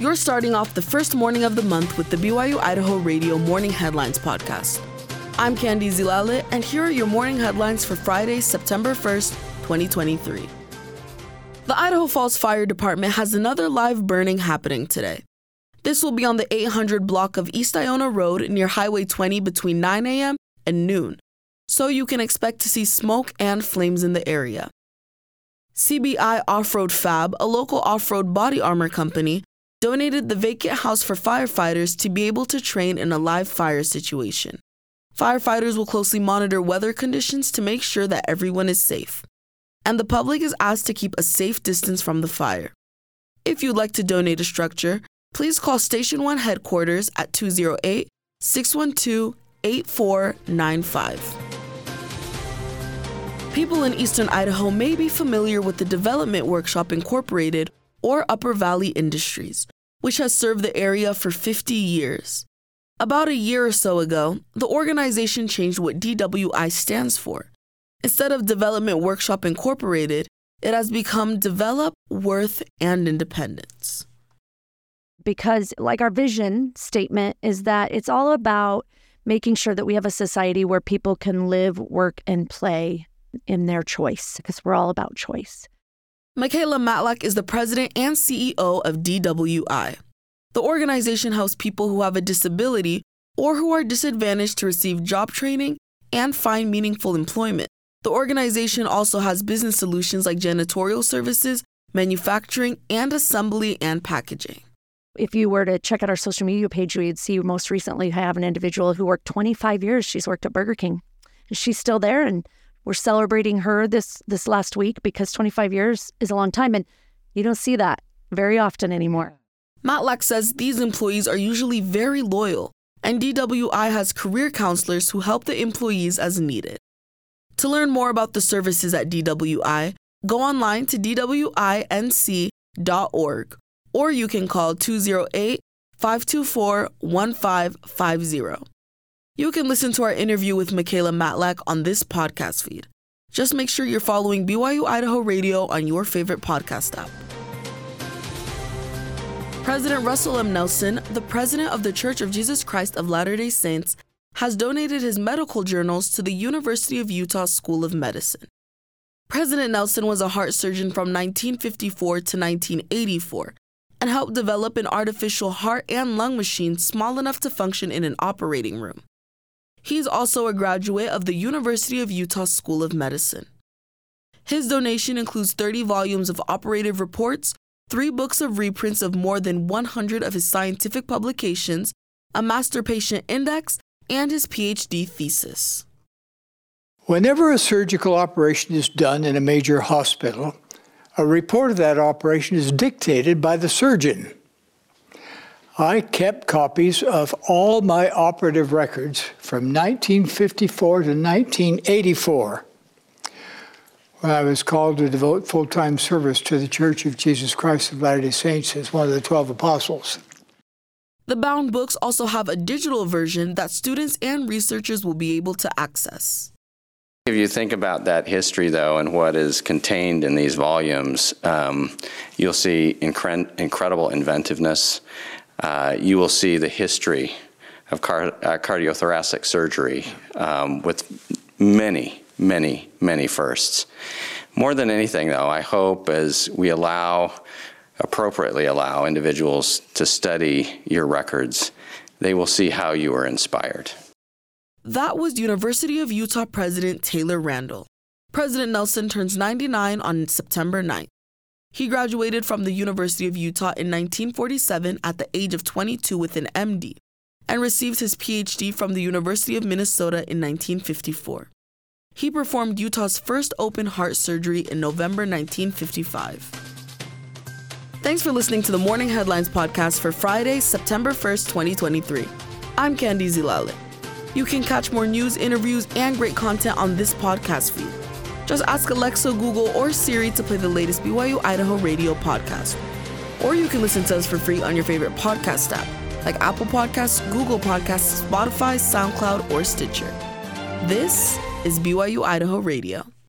You're starting off the first morning of the month with the BYU Idaho Radio Morning Headlines podcast. I'm Candy Zilale, and here are your morning headlines for Friday, September 1st, 2023. The Idaho Falls Fire Department has another live burning happening today. This will be on the 800 block of East Iona Road near Highway 20 between 9 a.m. and noon, so you can expect to see smoke and flames in the area. CBI Off Road Fab, a local off road body armor company, donated the vacant house for firefighters to be able to train in a live fire situation. Firefighters will closely monitor weather conditions to make sure that everyone is safe. And the public is asked to keep a safe distance from the fire. If you'd like to donate a structure, please call Station 1 headquarters at 208 612 8495. People in eastern Idaho may be familiar with the Development Workshop Incorporated or Upper Valley Industries, which has served the area for 50 years. About a year or so ago, the organization changed what DWI stands for. Instead of Development Workshop Incorporated, it has become Develop, Worth, and Independence because, like our vision statement, is that it's all about making sure that we have a society where people can live, work, and play in their choice, because we're all about choice. Michaela Matlack is the president and CEO of DWI. The organization helps people who have a disability or who are disadvantaged to receive job training and find meaningful employment. The organization also has business solutions like janitorial services, manufacturing, and assembly and packaging. If you were to check out our social media page, you'd see most recently have an individual who worked 25 years. She's worked at Burger King. She's still there, and we're celebrating her this this last week because 25 years is a long time, and you don't see that very often anymore. Matlack says these employees are usually very loyal, and DWI has career counselors who help the employees as needed. To learn more about the services at DWI, go online to dwinc.org or you can call 208 524 1550. You can listen to our interview with Michaela Matlack on this podcast feed. Just make sure you're following BYU Idaho Radio on your favorite podcast app. President Russell M. Nelson, the president of the Church of Jesus Christ of Latter day Saints, has donated his medical journals to the University of Utah School of Medicine. President Nelson was a heart surgeon from 1954 to 1984 and helped develop an artificial heart and lung machine small enough to function in an operating room. He's also a graduate of the University of Utah School of Medicine. His donation includes 30 volumes of operative reports, three books of reprints of more than 100 of his scientific publications, a master patient index, and his PhD thesis. Whenever a surgical operation is done in a major hospital, a report of that operation is dictated by the surgeon. I kept copies of all my operative records from 1954 to 1984 when I was called to devote full time service to the Church of Jesus Christ of Latter day Saints as one of the 12 apostles. The bound books also have a digital version that students and researchers will be able to access. If you think about that history, though, and what is contained in these volumes, um, you'll see incre- incredible inventiveness. Uh, you will see the history of car- uh, cardiothoracic surgery um, with many, many, many firsts. More than anything, though, I hope as we allow, appropriately allow individuals to study your records, they will see how you were inspired. That was University of Utah President Taylor Randall. President Nelson turns 99 on September 9th. He graduated from the University of Utah in 1947 at the age of 22 with an MD and received his PhD from the University of Minnesota in 1954. He performed Utah's first open heart surgery in November 1955. Thanks for listening to the Morning Headlines podcast for Friday, September 1st, 2023. I'm Candy Zilale. You can catch more news, interviews, and great content on this podcast feed. Just ask Alexa, Google, or Siri to play the latest BYU Idaho radio podcast. Or you can listen to us for free on your favorite podcast app, like Apple Podcasts, Google Podcasts, Spotify, SoundCloud, or Stitcher. This is BYU Idaho Radio.